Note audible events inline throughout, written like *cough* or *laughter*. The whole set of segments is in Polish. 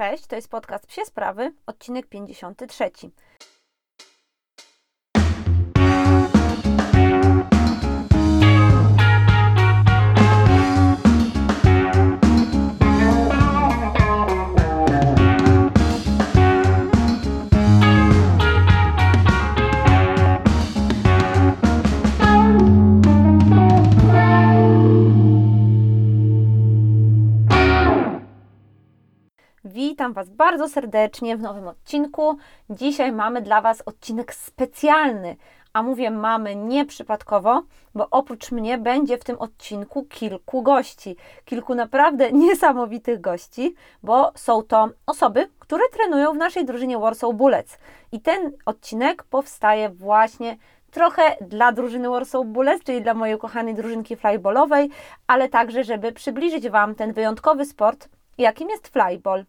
Cześć, to jest podcast Psie Sprawy, odcinek 53. Witam Was bardzo serdecznie w nowym odcinku. Dzisiaj mamy dla Was odcinek specjalny, a mówię mamy nieprzypadkowo, bo oprócz mnie będzie w tym odcinku kilku gości, kilku naprawdę *laughs* niesamowitych gości, bo są to osoby, które trenują w naszej drużynie Warsaw Bullets. I ten odcinek powstaje właśnie trochę dla drużyny Warsaw Bullets, czyli dla mojej kochanej drużynki flyballowej, ale także, żeby przybliżyć Wam ten wyjątkowy sport, jakim jest flyball.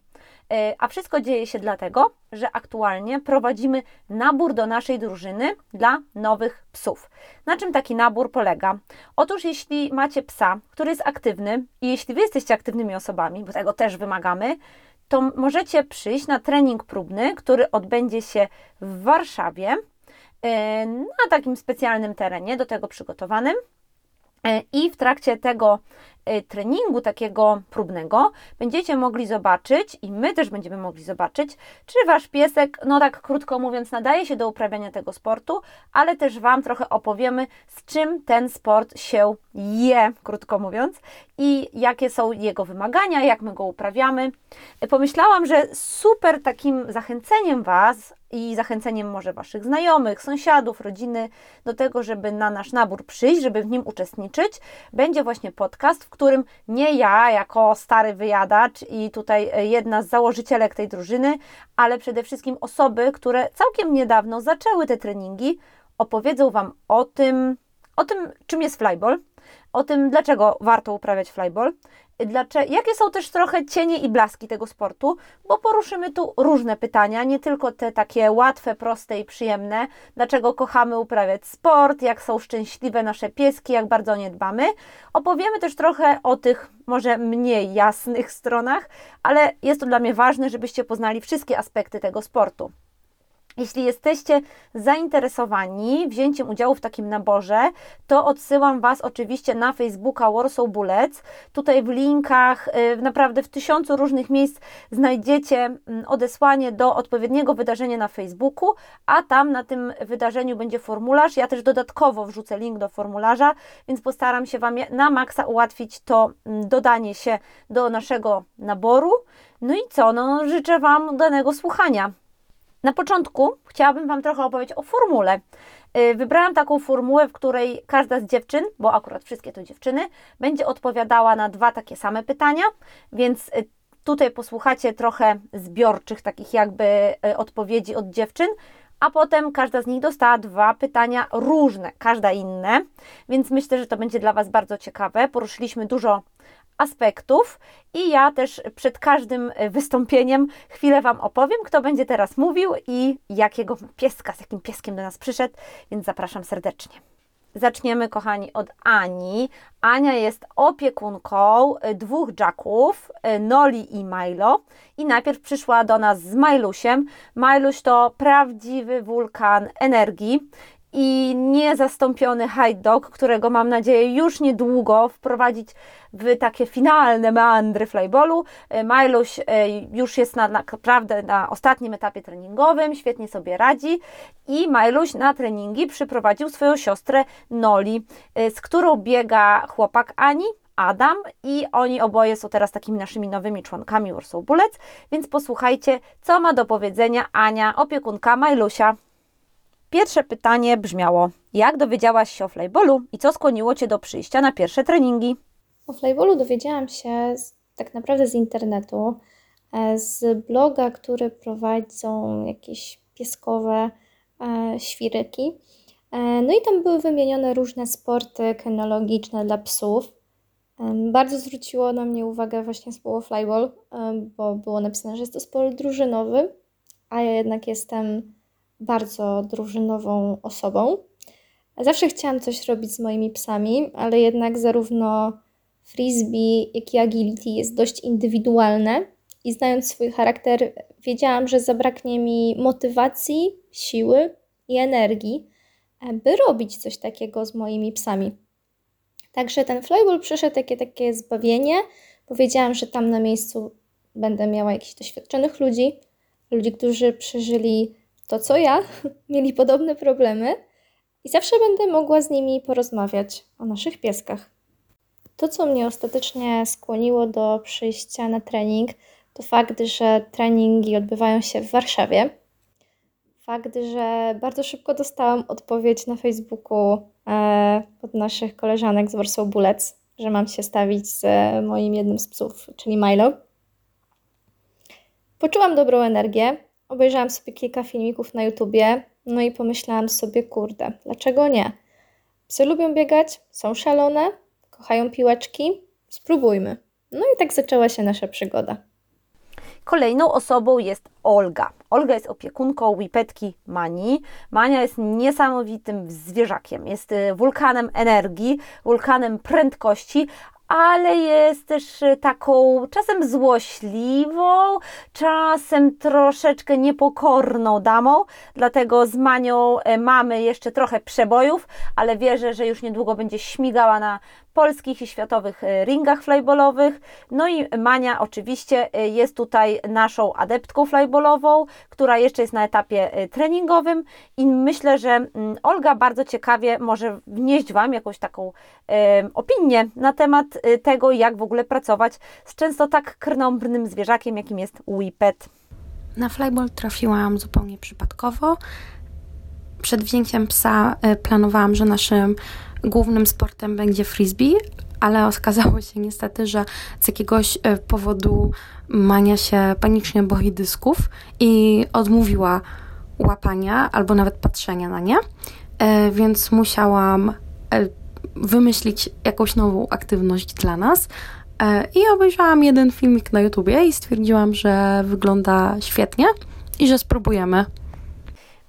A wszystko dzieje się dlatego, że aktualnie prowadzimy nabór do naszej drużyny dla nowych psów. Na czym taki nabór polega? Otóż, jeśli macie psa, który jest aktywny i jeśli Wy jesteście aktywnymi osobami, bo tego też wymagamy, to możecie przyjść na trening próbny, który odbędzie się w Warszawie na takim specjalnym terenie, do tego przygotowanym. I w trakcie tego treningu takiego próbnego będziecie mogli zobaczyć i my też będziemy mogli zobaczyć, czy wasz piesek, no tak krótko mówiąc, nadaje się do uprawiania tego sportu, ale też wam trochę opowiemy, z czym ten sport się je, krótko mówiąc, i jakie są jego wymagania, jak my go uprawiamy. Pomyślałam, że super takim zachęceniem was i zachęceniem może Waszych znajomych, sąsiadów, rodziny do tego, żeby na nasz nabór przyjść, żeby w nim uczestniczyć, będzie właśnie podcast, w którym nie ja, jako stary wyjadacz i tutaj e, jedna z założycielek tej drużyny, ale przede wszystkim osoby, które całkiem niedawno zaczęły te treningi, opowiedzą Wam o tym, o tym, czym jest flyball, o tym, dlaczego warto uprawiać flyball, dlaczego, jakie są też trochę cienie i blaski tego sportu, bo poruszymy tu różne pytania, nie tylko te takie łatwe, proste i przyjemne, dlaczego kochamy uprawiać sport, jak są szczęśliwe nasze pieski, jak bardzo nie dbamy. Opowiemy też trochę o tych może mniej jasnych stronach, ale jest to dla mnie ważne, żebyście poznali wszystkie aspekty tego sportu. Jeśli jesteście zainteresowani wzięciem udziału w takim naborze, to odsyłam Was oczywiście na Facebooka Warsaw Bullets. Tutaj w linkach, y, naprawdę w tysiącu różnych miejsc znajdziecie mm, odesłanie do odpowiedniego wydarzenia na Facebooku, a tam na tym wydarzeniu będzie formularz. Ja też dodatkowo wrzucę link do formularza, więc postaram się Wam na maksa ułatwić to mm, dodanie się do naszego naboru. No i co? No, życzę Wam danego słuchania. Na początku chciałabym Wam trochę opowiedzieć o formule. Y, wybrałam taką formułę, w której każda z dziewczyn, bo akurat wszystkie to dziewczyny, będzie odpowiadała na dwa takie same pytania, więc y, tutaj posłuchacie trochę zbiorczych, takich jakby y, odpowiedzi od dziewczyn, a potem każda z nich dostała dwa pytania różne, każda inne, więc myślę, że to będzie dla Was bardzo ciekawe. Poruszyliśmy dużo aspektów i ja też przed każdym wystąpieniem chwilę Wam opowiem, kto będzie teraz mówił i jakiego pieska, z jakim pieskiem do nas przyszedł, więc zapraszam serdecznie. Zaczniemy, kochani, od Ani. Ania jest opiekunką dwóch jacków, Noli i Milo. I najpierw przyszła do nas z Majlusiem. Majluś to prawdziwy wulkan energii i niezastąpiony high dog, którego mam nadzieję już niedługo wprowadzić w takie finalne meandry flyballu. E, Majluś e, już jest na, naprawdę na ostatnim etapie treningowym, świetnie sobie radzi i Majluś na treningi przyprowadził swoją siostrę Noli, e, z którą biega chłopak Ani, Adam i oni oboje są teraz takimi naszymi nowymi członkami Warsaw Bullets, więc posłuchajcie, co ma do powiedzenia Ania, opiekunka Majlusia. Pierwsze pytanie brzmiało: Jak dowiedziałaś się o flyballu i co skłoniło Cię do przyjścia na pierwsze treningi? O flyballu dowiedziałam się z, tak naprawdę z internetu, e, z bloga, który prowadzą jakieś pieskowe e, świryki. E, no i tam były wymienione różne sporty kenologiczne dla psów. E, bardzo zwróciło na mnie uwagę właśnie słowo flyball, e, bo było napisane, że jest to sport drużynowy, a ja jednak jestem bardzo drużynową osobą. Zawsze chciałam coś robić z moimi psami, ale jednak zarówno frisbee, jak i agility jest dość indywidualne i znając swój charakter, wiedziałam, że zabraknie mi motywacji, siły i energii, by robić coś takiego z moimi psami. Także ten flyball przyszedł takie, takie zbawienie. Powiedziałam, że tam na miejscu będę miała jakichś doświadczonych ludzi, ludzi, którzy przeżyli to, co ja, *laughs* mieli podobne problemy i zawsze będę mogła z nimi porozmawiać o naszych pieskach. To, co mnie ostatecznie skłoniło do przyjścia na trening, to fakt, że treningi odbywają się w Warszawie. Fakt, że bardzo szybko dostałam odpowiedź na Facebooku e, od naszych koleżanek z Warsaw Bullets, że mam się stawić z moim jednym z psów, czyli Milo. Poczułam dobrą energię, obejrzałam sobie kilka filmików na YouTubie, no i pomyślałam sobie, kurde, dlaczego nie? Psy lubią biegać, są szalone, kochają piłeczki, spróbujmy. No i tak zaczęła się nasza przygoda. Kolejną osobą jest Olga. Olga jest opiekunką Wipetki Mani. Mania jest niesamowitym zwierzakiem. Jest y, wulkanem energii, wulkanem prędkości, ale jest też y, taką czasem złośliwą, czasem troszeczkę niepokorną damą. Dlatego z Manią y, mamy jeszcze trochę przebojów, ale wierzę, że już niedługo będzie śmigała na polskich i światowych e, ringach flyballowych. No i Mania oczywiście e, jest tutaj naszą adeptką flyballową, która jeszcze jest na etapie e, treningowym i myślę, że mm, Olga bardzo ciekawie może wnieść Wam jakąś taką opinię na temat tego, jak w ogóle pracować z często tak krnąbrnym zwierzakiem, jakim jest Whippet. Na flyball trafiłam zupełnie przypadkowo. Przed wzięciem psa planowałam, że naszym głównym sportem będzie frisbee, ale okazało się niestety, że z jakiegoś e, powodu Mania się panicznie boi dysków i odmówiła łapania albo nawet patrzenia na nie, e, więc musiałam e, wymyślić jakąś nową aktywność dla nas. I obejrzałam jeden filmik na YouTubie i stwierdziłam, że wygląda świetnie i że spróbujemy.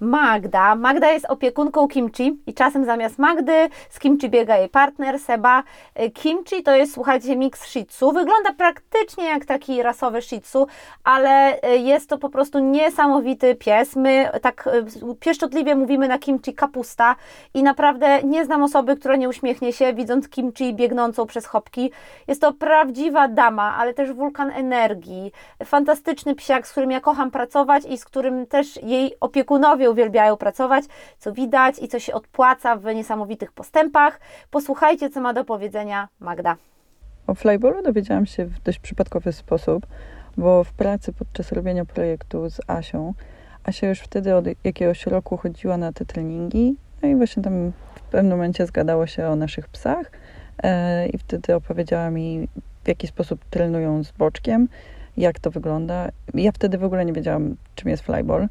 Magda. Magda jest opiekunką Kimchi i czasem zamiast Magdy z Kimchi biega jej partner Seba. Y, Kimchi to jest, słuchajcie, miks Shih Tzu. Wygląda praktycznie jak taki rasowy Shih Tzu, ale y, jest to po prostu niesamowity pies. My tak y, pieszczotliwie mówimy na Kimchi kapusta i naprawdę nie znam osoby, która nie uśmiechnie się widząc Kimchi biegnącą przez chopki. Jest to prawdziwa dama, ale też wulkan energii. Fantastyczny psiak, z którym ja kocham pracować i z którym też jej opiekunowie uwielbiają pracować, co widać i co się odpłaca w niesamowitych postępach. Posłuchajcie, co ma do powiedzenia Magda. O flyballu dowiedziałam się w dość przypadkowy sposób, bo w pracy podczas robienia projektu z Asią, Asia już wtedy od jakiegoś roku chodziła na te treningi, no i właśnie tam w pewnym momencie zgadało się o naszych psach e, i wtedy opowiedziała mi, w jaki sposób trenują z boczkiem, jak to wygląda. Ja wtedy w ogóle nie wiedziałam, czym jest flyball.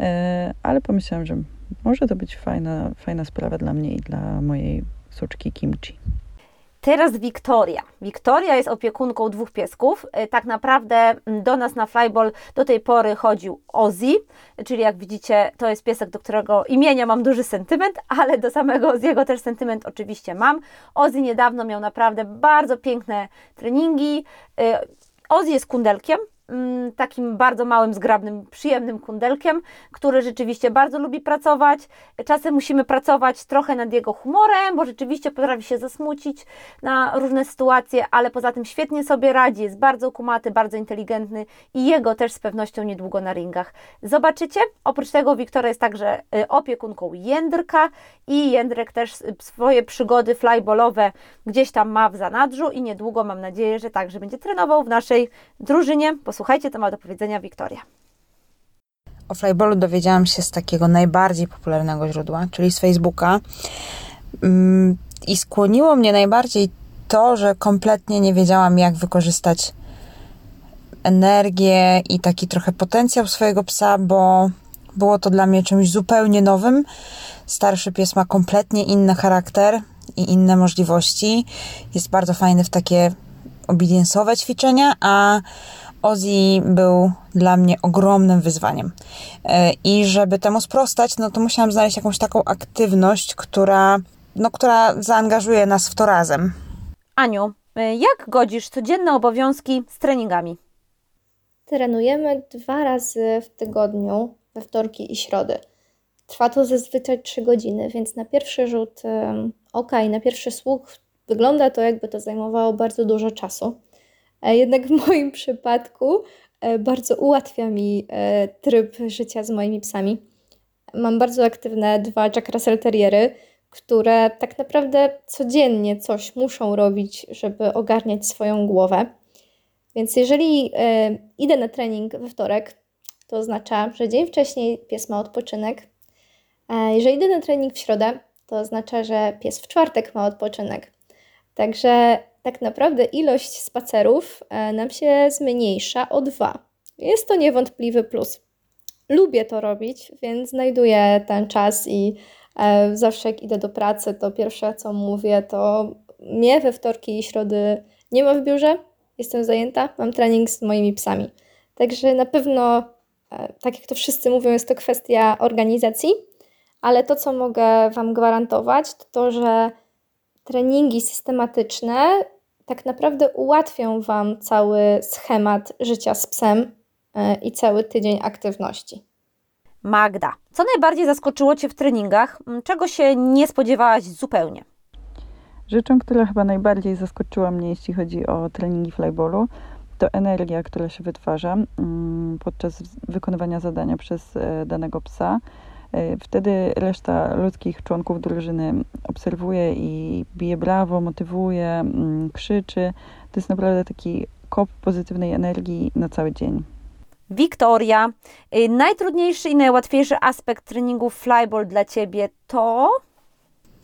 E, ale pomyślałam, że może to być fajna, fajna sprawa dla mnie i dla mojej suczki Kimchi. Teraz Wiktoria. Wiktoria jest opiekunką dwóch piesków. E, tak naprawdę do nas na flyball do tej pory chodził Ozzy, czyli jak widzicie, to jest piesek, do którego imienia mam duży sentyment, *laughs* ale do samego z jego też sentyment oczywiście mam. Ozzy niedawno miał naprawdę bardzo piękne treningi. E, Ozzy jest kundelkiem, Mm, takim bardzo małym, zgrabnym, przyjemnym kundelkiem, który rzeczywiście bardzo lubi pracować. Czasem musimy pracować trochę nad jego humorem, bo rzeczywiście potrafi się zasmucić na różne sytuacje, ale poza tym świetnie sobie radzi, jest bardzo kumaty, bardzo inteligentny i jego też z pewnością niedługo na ringach. Zobaczycie, oprócz tego Wiktoria jest także y, opiekunką Jędrka i Jędrek też swoje przygody flyballowe gdzieś tam ma w zanadrzu i niedługo mam nadzieję, że także będzie trenował w naszej drużynie. Posłuchajcie, to ma do powiedzenia Wiktoria. O flyballu dowiedziałam się z takiego najbardziej popularnego źródła, czyli z Facebooka. Mm, I skłoniło mnie najbardziej to, że kompletnie nie wiedziałam, jak wykorzystać energię i taki trochę potencjał swojego psa, bo było to dla mnie czymś zupełnie nowym. Starszy pies ma kompletnie inny charakter i inne możliwości. Jest bardzo fajny w takie obediensowe ćwiczenia, a Ozzy był dla mnie ogromnym wyzwaniem. E, I żeby temu sprostać, no to musiałam znaleźć jakąś taką aktywność, która, no, która zaangażuje nas w to razem. Aniu, e, jak godzisz codzienne obowiązki z treningami? trenujemy dwa razy w tygodniu, we wtorki i środy. Trwa to zazwyczaj 3 godziny, więc na pierwszy rzut oka i na pierwszy słuch wygląda to, jakby to zajmowało bardzo dużo czasu. E, Jednak w *laughs* moim przypadku e, bardzo ułatwia mi e, tryb życia z moimi psami. Mam bardzo aktywne dwa Jack Russell Terriery, które tak naprawdę codziennie coś muszą robić, żeby ogarniać swoją głowę. Więc jeżeli idę na trening we wtorek, to oznacza, że dzień wcześniej pies ma odpoczynek. Jeżeli idę na trening w środę, to oznacza, że pies w czwartek ma odpoczynek. Także tak naprawdę ilość spacerów e, nam się zmniejsza o dwa. Jest to niewątpliwy plus. Lubię to robić, więc znajduję ten czas i e, zawsze jak idę do pracy, to pierwsze co mówię, to mnie we wtorki i środy nie ma w biurze, jestem zajęta, mam trening z moimi psami. Także na pewno, e, tak jak to wszyscy mówią, jest to kwestia organizacji, ale to, co mogę Wam gwarantować, to to, że treningi systematyczne tak naprawdę ułatwią Wam cały schemat życia z psem e, i cały tydzień aktywności. Magda, co najbardziej zaskoczyło Cię w treningach? Czego się nie spodziewałaś zupełnie? Rzeczą, która chyba najbardziej zaskoczyła mnie, jeśli chodzi o treningi flyballu, to energia, która się wytwarza podczas wykonywania zadania przez e, danego psa. E, Wtedy reszta ludzkich członków drużyny obserwuje i bije brawo, motywuje, mm, krzyczy. To jest naprawdę taki kop pozytywnej energii na cały dzień. Wiktoria, y, najtrudniejszy i najłatwiejszy aspekt treningu flyball dla Ciebie to...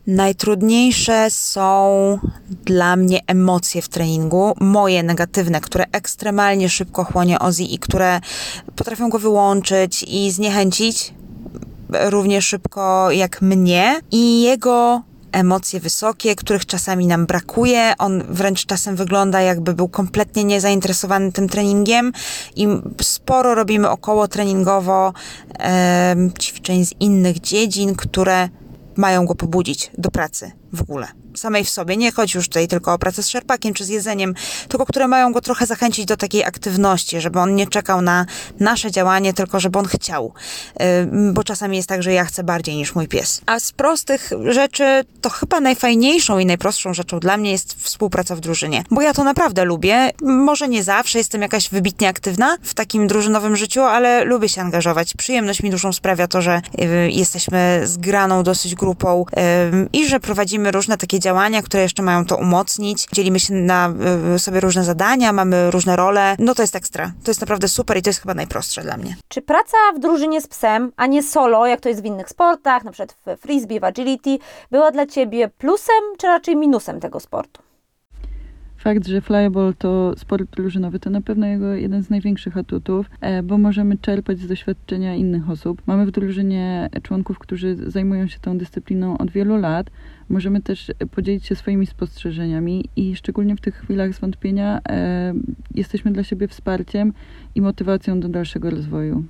Najtrudniejsze są dla mnie emocje w treningu, moje negatywne, które ekstremalnie szybko chłonie Ozzy i które potrafią go wyłączyć i zniechęcić równie szybko jak mnie i jego emocje wysokie, których czasami nam brakuje. On wręcz czasem wygląda jakby był kompletnie niezainteresowany tym treningiem i sporo robimy około treningowo em, ćwiczeń z innych dziedzin, które mają go pobudzić do pracy w ogóle. Samej w sobie. Nie chodzi już tutaj tylko o pracę z szerpakiem czy z jedzeniem, tylko które mają go trochę zachęcić do takiej aktywności, żeby on nie czekał na nasze działanie, tylko żeby on chciał. Bo czasami jest tak, że ja chcę bardziej niż mój pies. A z prostych rzeczy, to chyba najfajniejszą i najprostszą rzeczą dla mnie jest współpraca w drużynie. Bo ja to naprawdę lubię. Może nie zawsze jestem jakaś wybitnie aktywna w takim drużynowym życiu, ale lubię się angażować. Przyjemność mi dużą sprawia to, że jesteśmy zgraną dosyć grupą i że prowadzimy różne takie działania, które jeszcze mają to umocnić. Dzielimy się na y, sobie różne zadania, mamy różne role. No to jest ekstra. To jest naprawdę super i to jest chyba najprostsze dla mnie. Czy praca w drużynie z psem, a nie solo, jak to jest w innych sportach, na przykład w frisbee, w agility, była dla Ciebie plusem, czy raczej minusem tego sportu? Fakt, że flyball to sport drużynowy, to na pewno jego jeden z największych atutów, e, bo możemy czerpać z doświadczenia innych osób. Mamy w drużynie członków, którzy zajmują się tą dyscypliną od wielu lat. Możemy też podzielić się swoimi spostrzeżeniami i szczególnie w tych chwilach zwątpienia e, jesteśmy dla siebie wsparciem i motywacją do dalszego rozwoju.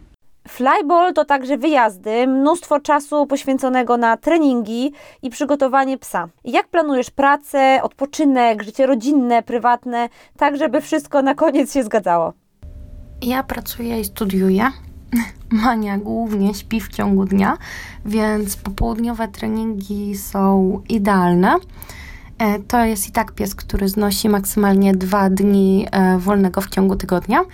Flyball to także wyjazdy, mnóstwo czasu poświęconego na treningi i przygotowanie psa. Jak planujesz pracę, odpoczynek, życie rodzinne, prywatne, tak żeby wszystko na koniec się zgadzało? Ja pracuję i studiuję. *laughs* Mania głównie śpi w ciągu dnia, więc popołudniowe treningi są idealne. E, To jest i tak pies, który znosi maksymalnie dwa dni e, wolnego w ciągu tygodnia.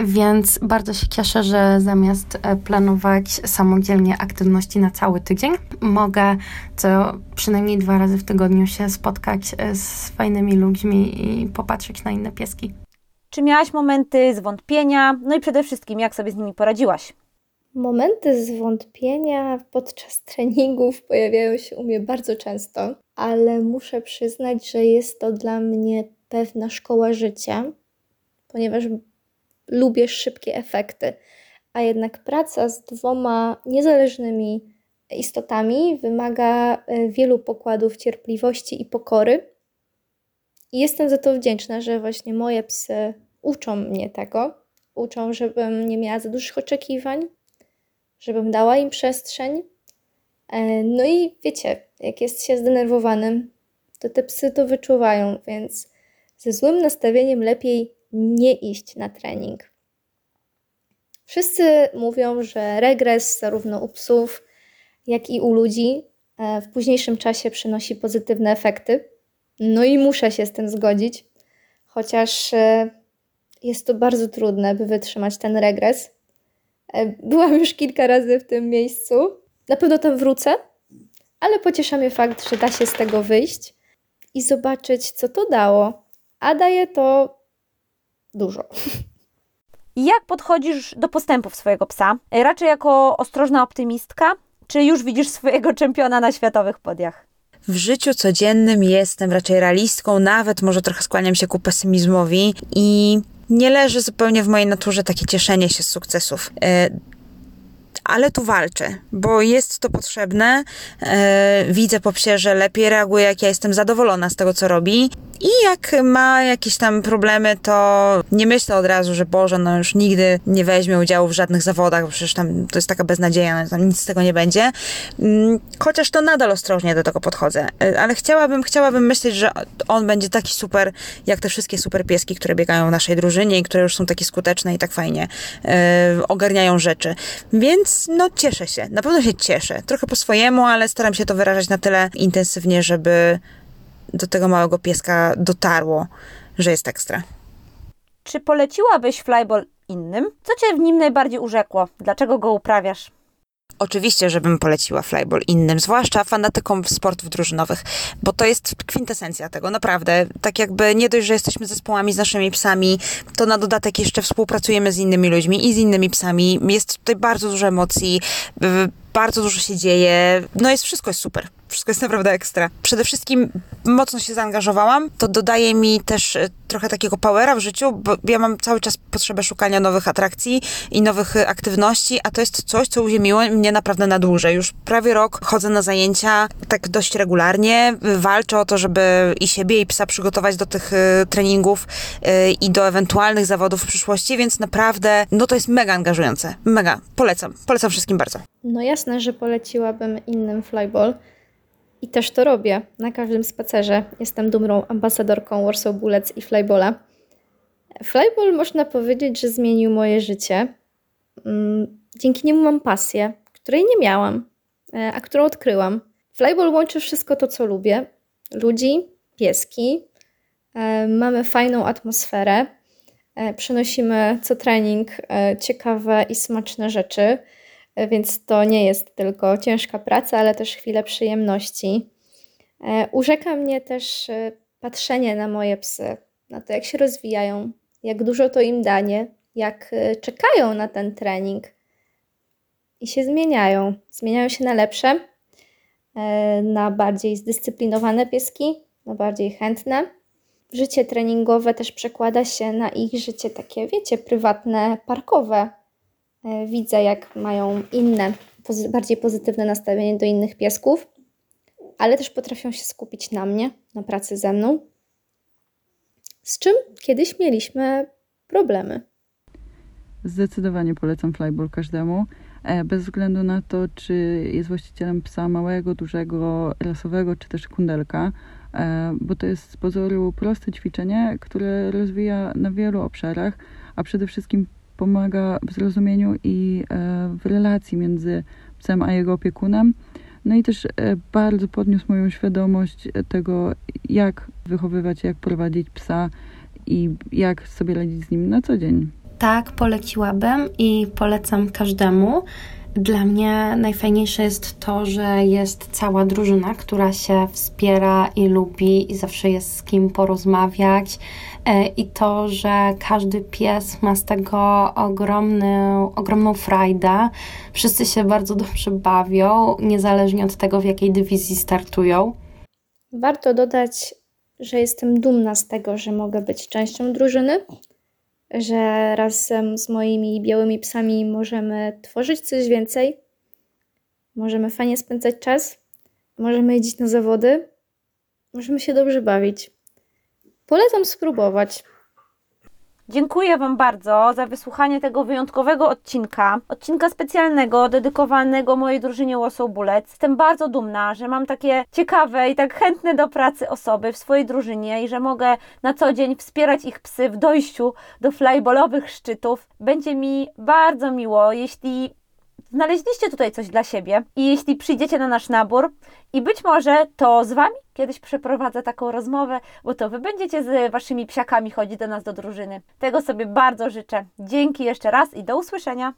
Więc bardzo się cieszę, że zamiast e, planować samodzielnie aktywności na cały tydzień, mogę co przynajmniej dwa razy w tygodniu się spotkać e, z fajnymi ludźmi i popatrzeć na inne pieski. Czy miałaś momenty zwątpienia? No i przede wszystkim, jak sobie z nimi poradziłaś? Momenty zwątpienia podczas treningów pojawiają się u mnie bardzo często, ale muszę przyznać, że jest to dla mnie pewna szkoła życia, ponieważ lubię szybkie efekty, a jednak praca z dwoma niezależnymi istotami wymaga e, wielu pokładów cierpliwości i pokory. I jestem za to wdzięczna, że właśnie moje psy uczą mnie tego. Uczą, żebym nie miała za dużych oczekiwań, żebym dała im przestrzeń. E, No i wiecie, jak jest się zdenerwowanym, to te psy to wyczuwają, więc ze złym nastawieniem lepiej nie iść na trening. Wszyscy mówią, że regres zarówno u psów, jak i u ludzi e, w późniejszym czasie przynosi pozytywne efekty. No i muszę się z tym zgodzić, chociaż e, jest to bardzo trudne, by wytrzymać ten regres. E, byłam już kilka razy w tym miejscu. Na pewno tam wrócę, ale pociesza mnie fakt, że da się z tego wyjść i zobaczyć, co to dało. A daje to dużo. *laughs* Jak podchodzisz do postępów swojego psa? Raczej jako ostrożna optymistka, czy już widzisz swojego czempiona na światowych podiach? W życiu codziennym jestem raczej realistką, nawet może trochę skłaniam się ku pesymizmowi i nie leży zupełnie w mojej naturze takie cieszenie się z sukcesów. E, ale tu walczę, bo jest to potrzebne. E, widzę po psie, że lepiej reaguje, jak ja jestem zadowolona z tego, co robi. I jak ma jakieś tam problemy, to nie myślę od razu, że Boże, no już nigdy nie weźmie udziału w żadnych zawodach, bo przecież tam to jest taka beznadzieja, no, tam nic z tego nie będzie. Mm, chociaż to nadal ostrożnie do tego podchodzę. E, ale chciałabym, chciałabym myśleć, że on będzie taki super, jak te wszystkie super pieski, które biegają w naszej drużynie i które już są takie skuteczne i tak fajnie e, ogarniają rzeczy. Więc no cieszę się, na pewno się cieszę. Trochę po swojemu, ale staram się to wyrażać na tyle intensywnie, żeby do tego małego pieska dotarło, że jest ekstra. Czy poleciłabyś flyball innym? Co cię w nim najbardziej urzekło? Dlaczego go uprawiasz? Oczywiście, żebym poleciła flyball innym, zwłaszcza fanatykom sportów drużynowych, bo to jest kwintesencja tego, naprawdę. Tak jakby nie dość, że jesteśmy zespołami z naszymi psami, to na dodatek jeszcze współpracujemy z innymi ludźmi i z innymi psami. Jest tutaj bardzo dużo emocji, bardzo dużo się dzieje, no jest wszystko jest super wszystko jest naprawdę ekstra. Przede wszystkim mocno się zaangażowałam. To dodaje mi też e, trochę takiego powera w życiu, bo ja mam cały czas potrzebę szukania nowych atrakcji i nowych e, aktywności, a to jest coś, co uziemiło mnie naprawdę na dłużej. Już prawie rok chodzę na zajęcia tak dość regularnie. Walczę o to, żeby i siebie, i psa przygotować do tych e, treningów i do ewentualnych zawodów w przyszłości, więc naprawdę, no to jest mega angażujące. Mega. Polecam. Polecam wszystkim bardzo. No jasne, że poleciłabym innym flyball. I też to robię na każdym spacerze. Jestem dumną ambasadorką Warsaw Bullets i Flybola. Flyball można powiedzieć, że zmienił moje życie. Mm, dzięki niemu mam pasję, której nie miałam, e, a którą odkryłam. Flyball łączy wszystko to, co lubię. Ludzi, pieski. E, mamy fajną atmosferę. E, przynosimy co trening ciekawe i smaczne rzeczy więc to nie jest tylko ciężka praca, ale też chwile przyjemności. E, urzeka mnie też e, patrzenie na moje psy, na to, jak się rozwijają, jak dużo to im danie, jak e, czekają na ten trening i się zmieniają. Zmieniają się na lepsze, na bardziej zdyscyplinowane pieski, na bardziej chętne. Życie treningowe też przekłada się na ich życie takie, wiecie, prywatne, parkowe, E, widzę, jak mają inne, bardziej pozytywne nastawienie do innych piesków, ale też potrafią się skupić na mnie, na pracy ze mną, z czym kiedyś mieliśmy problemy. Zdecydowanie polecam flyball każdemu, e, bez względu na to, czy jest właścicielem psa małego, dużego, rasowego, czy też kundelka, e, bo to jest z pozoru proste ćwiczenie, które rozwija na wielu obszarach, a przede wszystkim pomaga w zrozumieniu i e, w relacji między psem a jego opiekunem. No i też e, bardzo podniósł moją świadomość tego, jak wychowywać, jak prowadzić psa i jak sobie radzić z nim na co dzień. Tak, poleciłabym i polecam każdemu. Dla mnie najfajniejsze jest to, że jest cała drużyna, która się wspiera i lubi i zawsze jest z kim porozmawiać. E, I to, że każdy pies ma z tego ogromny, ogromną frajdę. Wszyscy się bardzo dobrze bawią, niezależnie od tego, w jakiej dywizji startują. Warto dodać, że jestem dumna z tego, że mogę być częścią drużyny że razem z moimi białymi psami możemy tworzyć coś więcej, możemy fajnie spędzać czas, możemy jeździć na zawody, możemy się dobrze bawić. Polecam spróbować. Dziękuję Wam bardzo za wysłuchanie tego wyjątkowego odcinka, odcinka specjalnego, dedykowanego mojej drużynie Bullets. Jestem bardzo dumna, że mam takie ciekawe i tak chętne do pracy osoby w swojej drużynie i że mogę na co dzień wspierać ich psy w dojściu do flyballowych szczytów. Będzie mi bardzo miło, jeśli znaleźliście tutaj coś dla siebie i jeśli przyjdziecie na nasz nabór i być może to z Wami kiedyś przeprowadzę taką rozmowę, bo to Wy będziecie z Waszymi psiakami chodzić do nas do drużyny. Tego sobie bardzo życzę. Dzięki jeszcze raz i do usłyszenia.